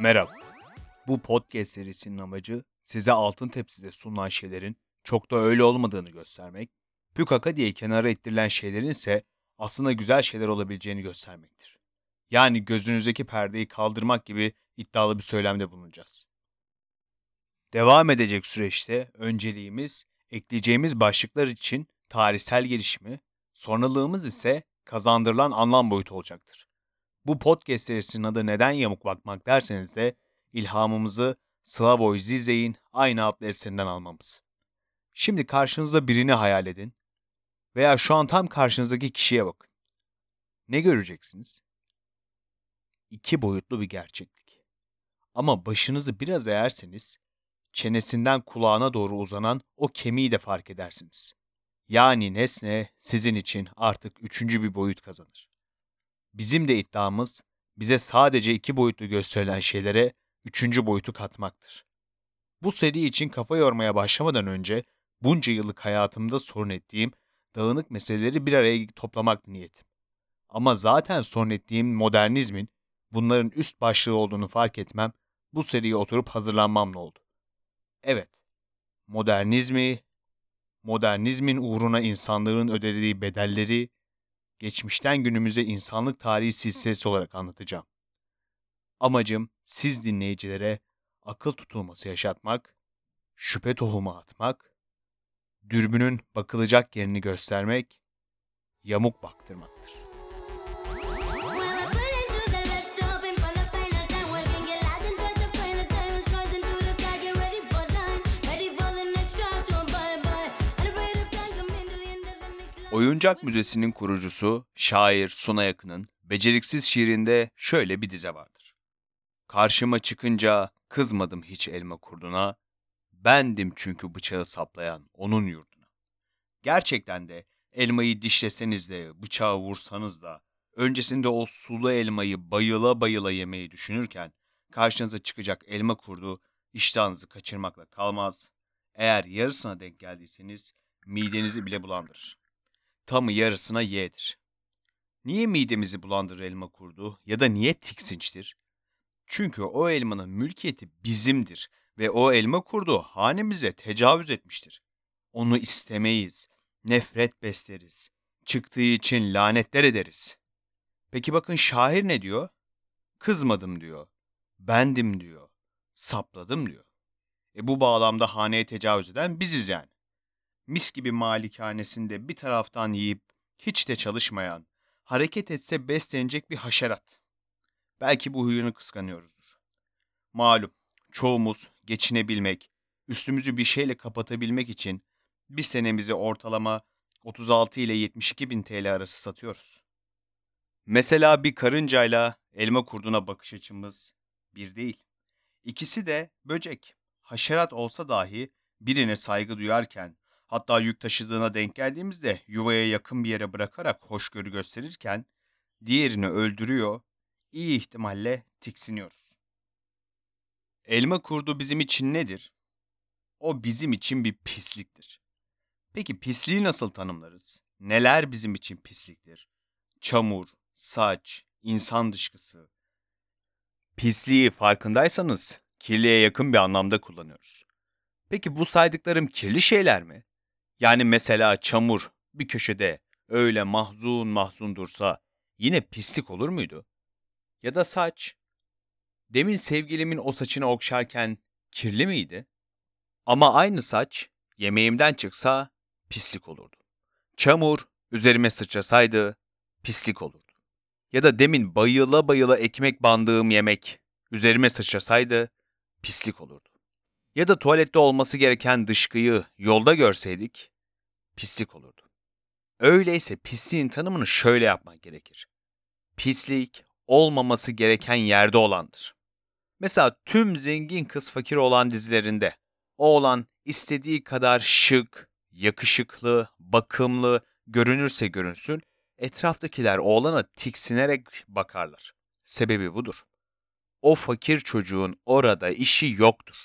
Merhaba. Bu podcast serisinin amacı size altın tepside sunulan şeylerin çok da öyle olmadığını göstermek, pükaka diye kenara ettirilen şeylerin ise aslında güzel şeyler olabileceğini göstermektir. Yani gözünüzdeki perdeyi kaldırmak gibi iddialı bir söylemde bulunacağız. Devam edecek süreçte önceliğimiz ekleyeceğimiz başlıklar için tarihsel gelişimi, sonralığımız ise kazandırılan anlam boyutu olacaktır. Bu podcast serisinin adı neden yamuk bakmak derseniz de ilhamımızı Slavoj Zizek'in aynı adlı eserinden almamız. Şimdi karşınızda birini hayal edin veya şu an tam karşınızdaki kişiye bakın. Ne göreceksiniz? İki boyutlu bir gerçeklik. Ama başınızı biraz eğerseniz çenesinden kulağına doğru uzanan o kemiği de fark edersiniz. Yani nesne sizin için artık üçüncü bir boyut kazanır. Bizim de iddiamız bize sadece iki boyutlu gösterilen şeylere üçüncü boyutu katmaktır. Bu seri için kafa yormaya başlamadan önce bunca yıllık hayatımda sorun ettiğim dağınık meseleleri bir araya toplamak niyetim. Ama zaten sorun ettiğim modernizmin bunların üst başlığı olduğunu fark etmem bu seriye oturup hazırlanmamla oldu. Evet, modernizmi, modernizmin uğruna insanlığın ödediği bedelleri, geçmişten günümüze insanlık tarihi silsilesi olarak anlatacağım. Amacım siz dinleyicilere akıl tutulması yaşatmak, şüphe tohumu atmak, dürbünün bakılacak yerini göstermek, yamuk baktırmaktır. Oyuncak Müzesi'nin kurucusu şair Suna Yakın'ın beceriksiz şiirinde şöyle bir dize vardır. Karşıma çıkınca kızmadım hiç elma kurduna, bendim çünkü bıçağı saplayan onun yurduna. Gerçekten de elmayı dişleseniz de bıçağı vursanız da öncesinde o sulu elmayı bayıla bayıla yemeyi düşünürken karşınıza çıkacak elma kurdu iştahınızı kaçırmakla kalmaz. Eğer yarısına denk geldiyseniz midenizi bile bulandırır tamı yarısına Y'dir. Niye midemizi bulandırır elma kurdu ya da niye tiksinçtir? Çünkü o elmanın mülkiyeti bizimdir ve o elma kurdu hanemize tecavüz etmiştir. Onu istemeyiz, nefret besleriz, çıktığı için lanetler ederiz. Peki bakın şair ne diyor? Kızmadım diyor, bendim diyor, sapladım diyor. E bu bağlamda haneye tecavüz eden biziz yani mis gibi malikanesinde bir taraftan yiyip hiç de çalışmayan, hareket etse beslenecek bir haşerat. Belki bu huyunu kıskanıyoruzdur. Malum, çoğumuz geçinebilmek, üstümüzü bir şeyle kapatabilmek için bir senemizi ortalama 36 ile 72 bin TL arası satıyoruz. Mesela bir karıncayla elma kurduna bakış açımız bir değil. İkisi de böcek. Haşerat olsa dahi birine saygı duyarken Hatta yük taşıdığına denk geldiğimizde yuvaya yakın bir yere bırakarak hoşgörü gösterirken diğerini öldürüyor, iyi ihtimalle tiksiniyoruz. Elma kurdu bizim için nedir? O bizim için bir pisliktir. Peki pisliği nasıl tanımlarız? Neler bizim için pisliktir? Çamur, saç, insan dışkısı. Pisliği farkındaysanız kirliye yakın bir anlamda kullanıyoruz. Peki bu saydıklarım kirli şeyler mi? Yani mesela çamur bir köşede öyle mahzun mahzun dursa yine pislik olur muydu? Ya da saç. Demin sevgilimin o saçını okşarken kirli miydi? Ama aynı saç yemeğimden çıksa pislik olurdu. Çamur üzerime sıçrasaydı pislik olurdu. Ya da demin bayıla bayıla ekmek bandığım yemek üzerime sıçrasaydı pislik olurdu. Ya da tuvalette olması gereken dışkıyı yolda görseydik pislik olurdu. Öyleyse pisliğin tanımını şöyle yapmak gerekir. Pislik olmaması gereken yerde olandır. Mesela tüm zengin kız fakir olan dizilerinde oğlan istediği kadar şık, yakışıklı, bakımlı görünürse görünsün etraftakiler oğlana tiksinerek bakarlar. Sebebi budur. O fakir çocuğun orada işi yoktur.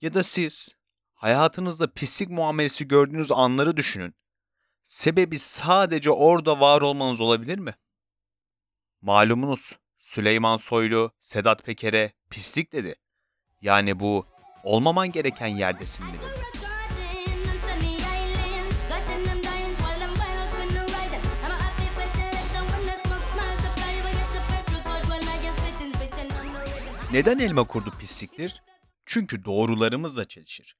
Ya da siz Hayatınızda pislik muamelesi gördüğünüz anları düşünün. Sebebi sadece orada var olmanız olabilir mi? Malumunuz Süleyman Soylu, Sedat Peker'e pislik dedi. Yani bu olmaman gereken yerdesin mi dedi. Neden elma kurdu pisliktir? Çünkü doğrularımızla çelişir.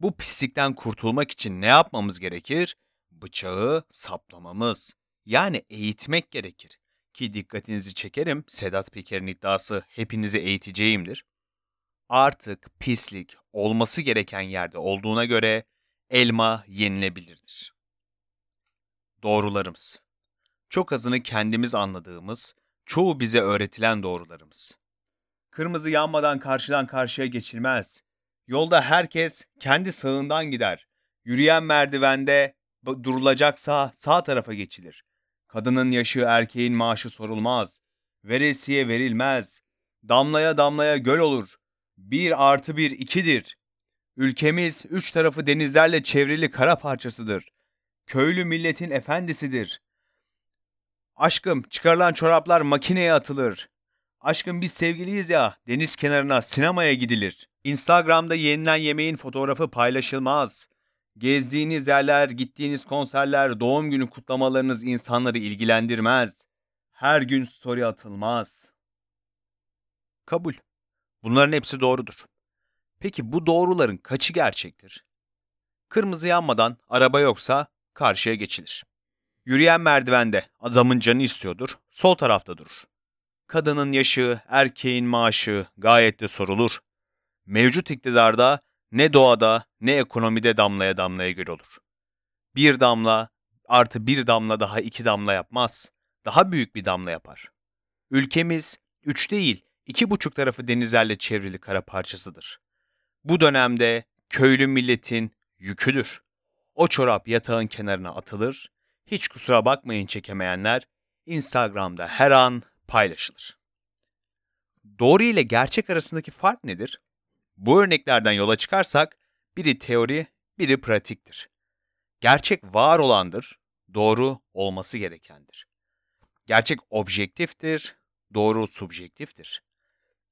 Bu pislikten kurtulmak için ne yapmamız gerekir? Bıçağı saplamamız. Yani eğitmek gerekir. Ki dikkatinizi çekerim Sedat Peker'in iddiası hepinizi eğiteceğimdir. Artık pislik olması gereken yerde olduğuna göre elma yenilebilirdir. Doğrularımız. Çok azını kendimiz anladığımız, çoğu bize öğretilen doğrularımız. Kırmızı yanmadan karşıdan karşıya geçilmez. Yolda herkes kendi sağından gider. Yürüyen merdivende durulacaksa sağ tarafa geçilir. Kadının yaşı erkeğin maaşı sorulmaz. Veresiye verilmez. Damlaya damlaya göl olur. Bir artı bir ikidir. Ülkemiz üç tarafı denizlerle çevrili kara parçasıdır. Köylü milletin efendisidir. Aşkım çıkarılan çoraplar makineye atılır. Aşkım biz sevgiliyiz ya deniz kenarına sinemaya gidilir. Instagram'da yenilen yemeğin fotoğrafı paylaşılmaz. Gezdiğiniz yerler, gittiğiniz konserler, doğum günü kutlamalarınız insanları ilgilendirmez. Her gün story atılmaz. Kabul. Bunların hepsi doğrudur. Peki bu doğruların kaçı gerçektir? Kırmızı yanmadan araba yoksa karşıya geçilir. Yürüyen merdivende adamın canı istiyordur, sol tarafta durur. Kadının yaşı, erkeğin maaşı gayet de sorulur. Mevcut iktidarda ne doğada ne ekonomide damlaya damlaya göl olur. Bir damla artı bir damla daha iki damla yapmaz. Daha büyük bir damla yapar. Ülkemiz üç değil iki buçuk tarafı denizlerle çevrili kara parçasıdır. Bu dönemde köylü milletin yüküdür. O çorap yatağın kenarına atılır, hiç kusura bakmayın çekemeyenler, Instagram'da her an paylaşılır. Doğru ile gerçek arasındaki fark nedir? Bu örneklerden yola çıkarsak biri teori, biri pratiktir. Gerçek var olandır, doğru olması gerekendir. Gerçek objektiftir, doğru subjektiftir.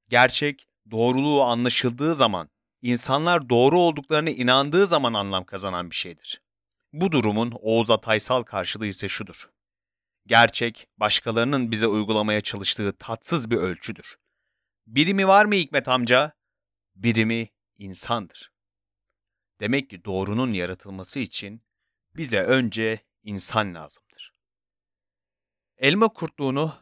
Gerçek doğruluğu anlaşıldığı zaman, insanlar doğru olduklarına inandığı zaman anlam kazanan bir şeydir. Bu durumun Oğuz Ataysal karşılığı ise şudur. Gerçek, başkalarının bize uygulamaya çalıştığı tatsız bir ölçüdür. Birimi var mı Hikmet amca? Birimi insandır. Demek ki doğrunun yaratılması için bize önce insan lazımdır. Elma kurtluğunu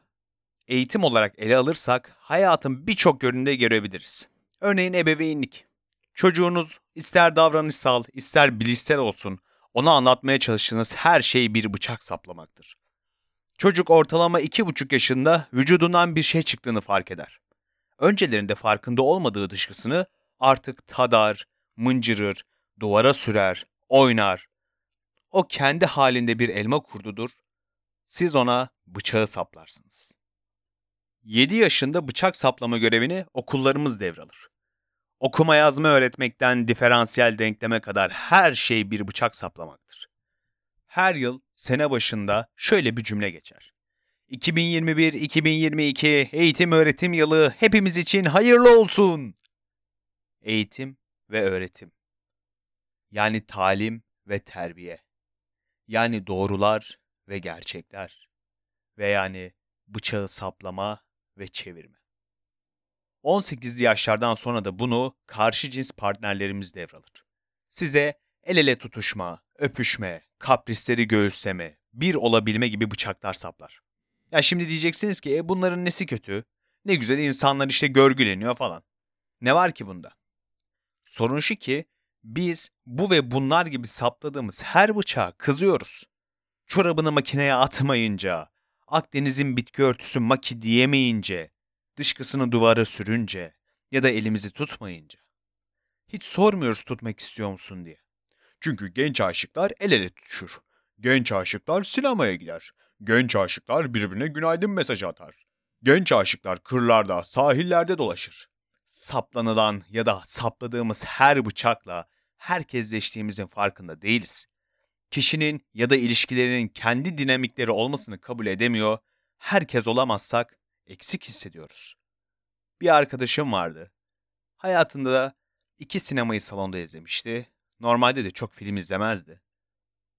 eğitim olarak ele alırsak hayatın birçok yönünde görebiliriz. Örneğin ebeveynlik. Çocuğunuz ister davranışsal, ister bilişsel olsun, ona anlatmaya çalıştığınız her şey bir bıçak saplamaktır. Çocuk ortalama iki buçuk yaşında vücudundan bir şey çıktığını fark eder. Öncelerinde farkında olmadığı dışkısını artık tadar, mıncırır, duvara sürer, oynar. O kendi halinde bir elma kurdudur. Siz ona bıçağı saplarsınız. 7 yaşında bıçak saplama görevini okullarımız devralır. Okuma yazma öğretmekten diferansiyel denkleme kadar her şey bir bıçak saplamaktır. Her yıl sene başında şöyle bir cümle geçer. 2021-2022 eğitim öğretim yılı hepimiz için hayırlı olsun. Eğitim ve öğretim. Yani talim ve terbiye. Yani doğrular ve gerçekler. Ve yani bıçağı saplama ve çevirme. 18 yaşlardan sonra da bunu karşı cins partnerlerimiz devralır. Size el ele tutuşma, öpüşme, kaprisleri göğüsleme, bir olabilme gibi bıçaklar saplar. Ya şimdi diyeceksiniz ki e, bunların nesi kötü? Ne güzel insanlar işte görgüleniyor falan. Ne var ki bunda? Sorun şu ki biz bu ve bunlar gibi sapladığımız her bıçağa kızıyoruz. Çorabını makineye atmayınca, Akdeniz'in bitki örtüsü maki diyemeyince, dışkısını duvara sürünce ya da elimizi tutmayınca. Hiç sormuyoruz tutmak istiyor musun diye. Çünkü genç aşıklar el ele tutuşur. Genç aşıklar sinemaya gider. Genç aşıklar birbirine günaydın mesajı atar. Genç aşıklar kırlarda, sahillerde dolaşır. Saplanılan ya da sapladığımız her bıçakla herkesleştiğimizin farkında değiliz. Kişinin ya da ilişkilerinin kendi dinamikleri olmasını kabul edemiyor, herkes olamazsak eksik hissediyoruz. Bir arkadaşım vardı. Hayatında da iki sinemayı salonda izlemişti. Normalde de çok film izlemezdi.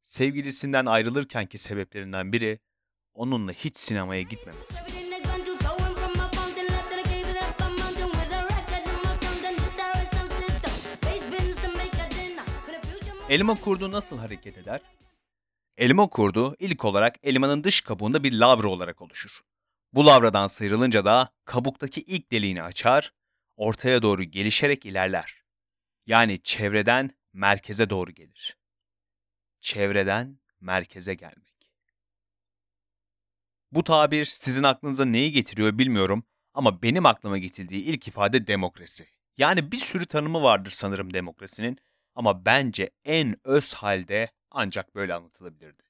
Sevgilisinden ayrılırkenki sebeplerinden biri onunla hiç sinemaya gitmemesi. Elma kurdu nasıl hareket eder? Elma kurdu ilk olarak elmanın dış kabuğunda bir lavra olarak oluşur. Bu lavradan sıyrılınca da kabuktaki ilk deliğini açar, ortaya doğru gelişerek ilerler. Yani çevreden merkeze doğru gelir. Çevreden merkeze gelmek. Bu tabir sizin aklınıza neyi getiriyor bilmiyorum ama benim aklıma getirdiği ilk ifade demokrasi. Yani bir sürü tanımı vardır sanırım demokrasinin ama bence en öz halde ancak böyle anlatılabilirdi.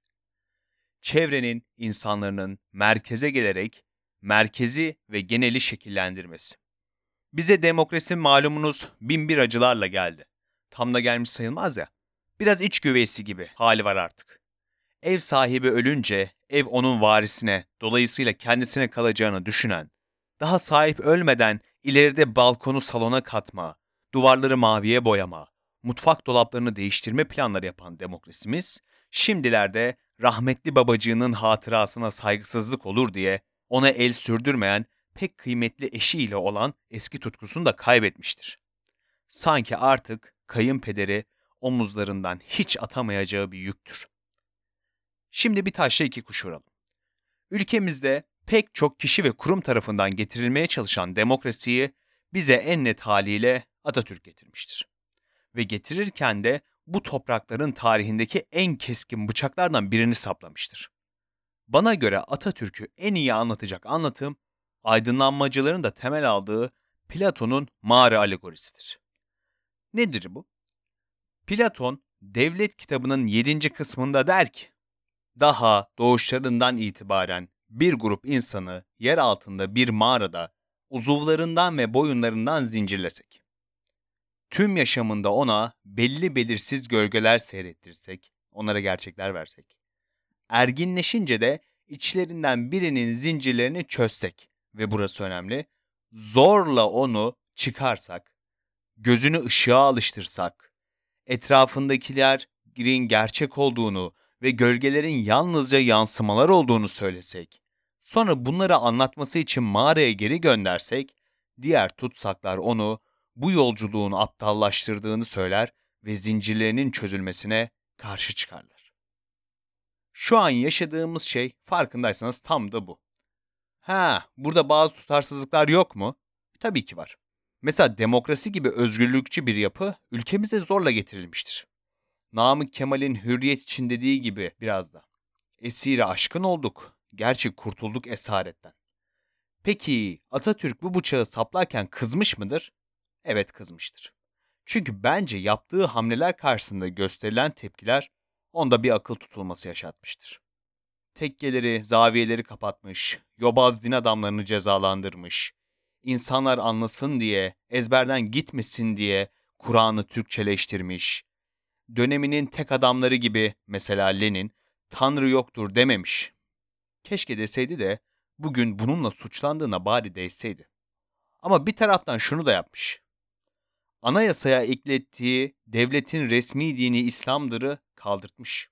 Çevrenin, insanların merkeze gelerek merkezi ve geneli şekillendirmesi. Bize demokrasi malumunuz bin bir acılarla geldi. Tam da gelmiş sayılmaz ya. Biraz iç güveysi gibi hali var artık. Ev sahibi ölünce ev onun varisine, dolayısıyla kendisine kalacağını düşünen, daha sahip ölmeden ileride balkonu salona katma, duvarları maviye boyama, mutfak dolaplarını değiştirme planları yapan demokrasimiz, şimdilerde rahmetli babacığının hatırasına saygısızlık olur diye ona el sürdürmeyen pek kıymetli eşiyle olan eski tutkusunu da kaybetmiştir. Sanki artık kayınpederi omuzlarından hiç atamayacağı bir yüktür. Şimdi bir taşla iki kuş vuralım. Ülkemizde pek çok kişi ve kurum tarafından getirilmeye çalışan demokrasiyi bize en net haliyle Atatürk getirmiştir. Ve getirirken de bu toprakların tarihindeki en keskin bıçaklardan birini saplamıştır. Bana göre Atatürk'ü en iyi anlatacak anlatım, aydınlanmacıların da temel aldığı Platon'un mağara alegorisidir. Nedir bu? Platon, Devlet kitabının 7. kısmında der ki, daha doğuşlarından itibaren bir grup insanı yer altında bir mağarada uzuvlarından ve boyunlarından zincirlesek, tüm yaşamında ona belli belirsiz gölgeler seyrettirsek, onlara gerçekler versek, erginleşince de içlerinden birinin zincirlerini çözsek ve burası önemli, zorla onu çıkarsak, gözünü ışığa alıştırsak, etrafındakilerin gerçek olduğunu ve gölgelerin yalnızca yansımalar olduğunu söylesek, sonra bunları anlatması için mağaraya geri göndersek, diğer tutsaklar onu bu yolculuğun aptallaştırdığını söyler ve zincirlerinin çözülmesine karşı çıkarlar. Şu an yaşadığımız şey farkındaysanız tam da bu. Ha, burada bazı tutarsızlıklar yok mu? Tabii ki var. Mesela demokrasi gibi özgürlükçü bir yapı ülkemize zorla getirilmiştir. Namık Kemal'in hürriyet için dediği gibi biraz da. Esire aşkın olduk. Gerçi kurtulduk esaretten. Peki Atatürk bu bıçağı saplarken kızmış mıdır? Evet kızmıştır. Çünkü bence yaptığı hamleler karşısında gösterilen tepkiler onda bir akıl tutulması yaşatmıştır. Tekkeleri, zaviyeleri kapatmış, yobaz din adamlarını cezalandırmış, insanlar anlasın diye, ezberden gitmesin diye Kur'an'ı Türkçeleştirmiş, döneminin tek adamları gibi mesela Lenin, Tanrı yoktur dememiş. Keşke deseydi de bugün bununla suçlandığına bari değseydi. Ama bir taraftan şunu da yapmış. Anayasaya eklettiği devletin resmi dini İslam'dırı kaldırtmış.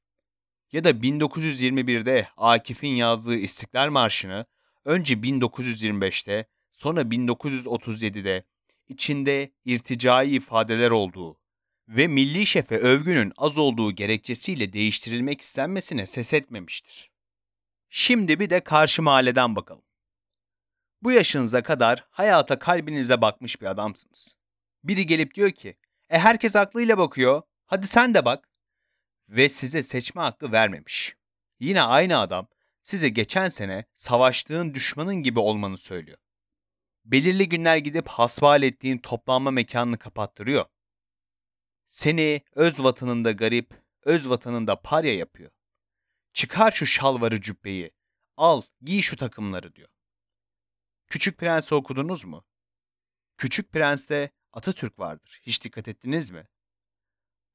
Ya da 1921'de Akif'in yazdığı İstiklal Marşı'nı önce 1925'te sonra 1937'de içinde irticai ifadeler olduğu ve milli şefe övgünün az olduğu gerekçesiyle değiştirilmek istenmesine ses etmemiştir. Şimdi bir de karşı mahalleden bakalım. Bu yaşınıza kadar hayata kalbinize bakmış bir adamsınız. Biri gelip diyor ki, e herkes aklıyla bakıyor, hadi sen de bak. Ve size seçme hakkı vermemiş. Yine aynı adam size geçen sene savaştığın düşmanın gibi olmanı söylüyor. Belirli günler gidip hasbihal ettiğin toplanma mekanını kapattırıyor. Seni öz vatanında garip, öz vatanında parya yapıyor. Çıkar şu şalvarı cübbeyi, al giy şu takımları diyor. Küçük Prens'i okudunuz mu? Küçük Prens'te Atatürk vardır. Hiç dikkat ettiniz mi?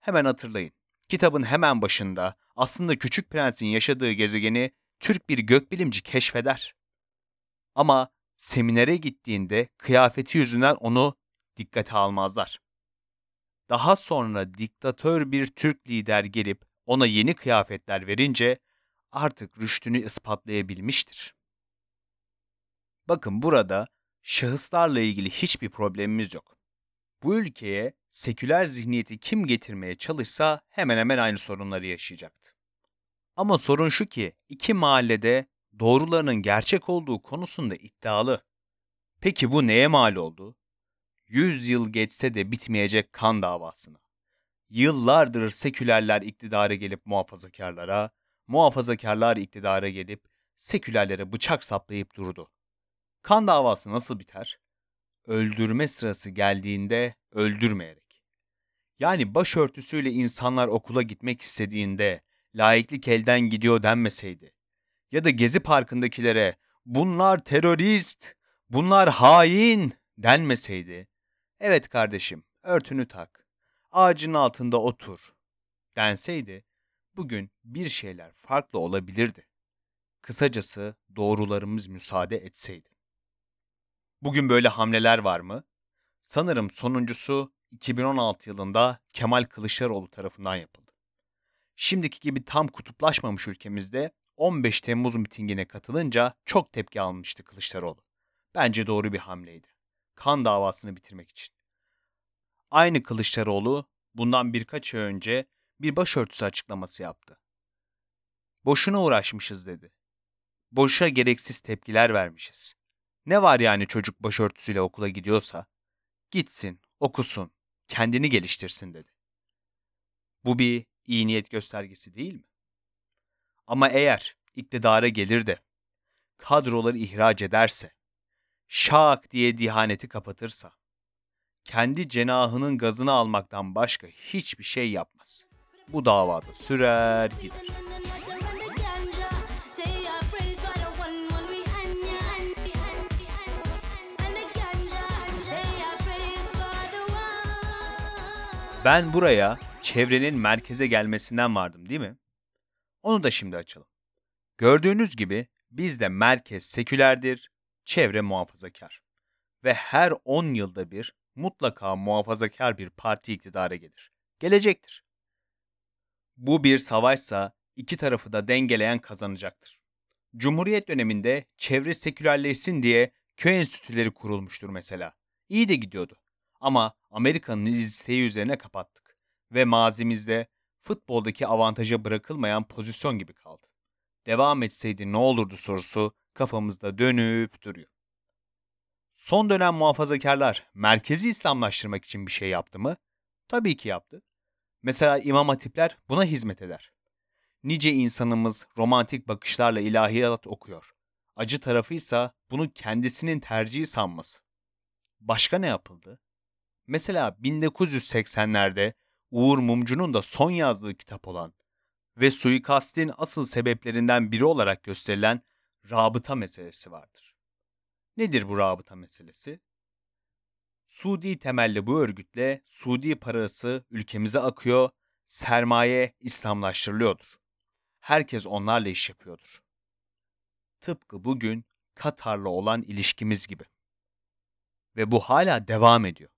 Hemen hatırlayın. Kitabın hemen başında aslında Küçük Prens'in yaşadığı gezegeni Türk bir gökbilimci keşfeder. Ama seminere gittiğinde kıyafeti yüzünden onu dikkate almazlar. Daha sonra diktatör bir Türk lider gelip ona yeni kıyafetler verince artık rüştünü ispatlayabilmiştir. Bakın burada şahıslarla ilgili hiçbir problemimiz yok. Bu ülkeye seküler zihniyeti kim getirmeye çalışsa hemen hemen aynı sorunları yaşayacaktı. Ama sorun şu ki iki mahallede doğrularının gerçek olduğu konusunda iddialı. Peki bu neye mal oldu? Yüz yıl geçse de bitmeyecek kan davasına. Yıllardır sekülerler iktidara gelip muhafazakarlara, muhafazakarlar iktidara gelip sekülerlere bıçak saplayıp durdu. Kan davası nasıl biter? Öldürme sırası geldiğinde öldürmeyerek. Yani başörtüsüyle insanlar okula gitmek istediğinde laiklik elden gidiyor denmeseydi ya da Gezi Parkı'ndakilere bunlar terörist, bunlar hain denmeseydi, evet kardeşim örtünü tak, ağacın altında otur denseydi, bugün bir şeyler farklı olabilirdi. Kısacası doğrularımız müsaade etseydi. Bugün böyle hamleler var mı? Sanırım sonuncusu 2016 yılında Kemal Kılıçdaroğlu tarafından yapıldı. Şimdiki gibi tam kutuplaşmamış ülkemizde 15 Temmuz mitingine katılınca çok tepki almıştı Kılıçdaroğlu. Bence doğru bir hamleydi. Kan davasını bitirmek için. Aynı Kılıçdaroğlu bundan birkaç ay önce bir başörtüsü açıklaması yaptı. Boşuna uğraşmışız dedi. Boşa gereksiz tepkiler vermişiz. Ne var yani çocuk başörtüsüyle okula gidiyorsa? Gitsin, okusun, kendini geliştirsin dedi. Bu bir iyi niyet göstergesi değil mi? Ama eğer iktidara gelir de kadroları ihraç ederse, şak diye dihaneti kapatırsa, kendi cenahının gazını almaktan başka hiçbir şey yapmaz. Bu davada sürer gider. Ben buraya çevrenin merkeze gelmesinden vardım değil mi? Onu da şimdi açalım. Gördüğünüz gibi bizde merkez sekülerdir, çevre muhafazakar. Ve her 10 yılda bir mutlaka muhafazakar bir parti iktidara gelir. Gelecektir. Bu bir savaşsa iki tarafı da dengeleyen kazanacaktır. Cumhuriyet döneminde çevre sekülerleşsin diye köy enstitüleri kurulmuştur mesela. İyi de gidiyordu. Ama Amerika'nın isteği üzerine kapattık. Ve mazimizde futboldaki avantaja bırakılmayan pozisyon gibi kaldı. Devam etseydi ne olurdu sorusu kafamızda dönüp duruyor. Son dönem muhafazakarlar merkezi İslamlaştırmak için bir şey yaptı mı? Tabii ki yaptı. Mesela imam hatipler buna hizmet eder. Nice insanımız romantik bakışlarla ilahiyat okuyor. Acı tarafıysa bunu kendisinin tercihi sanması. Başka ne yapıldı? Mesela 1980'lerde Uğur Mumcu'nun da son yazdığı kitap olan ve suikastin asıl sebeplerinden biri olarak gösterilen rabıta meselesi vardır. Nedir bu rabıta meselesi? Suudi temelli bu örgütle Suudi parası ülkemize akıyor, sermaye İslamlaştırılıyordur. Herkes onlarla iş yapıyordur. Tıpkı bugün Katar'la olan ilişkimiz gibi. Ve bu hala devam ediyor.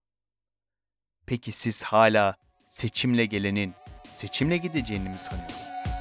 Peki siz hala seçimle gelenin seçimle gideceğini mi sanıyorsunuz?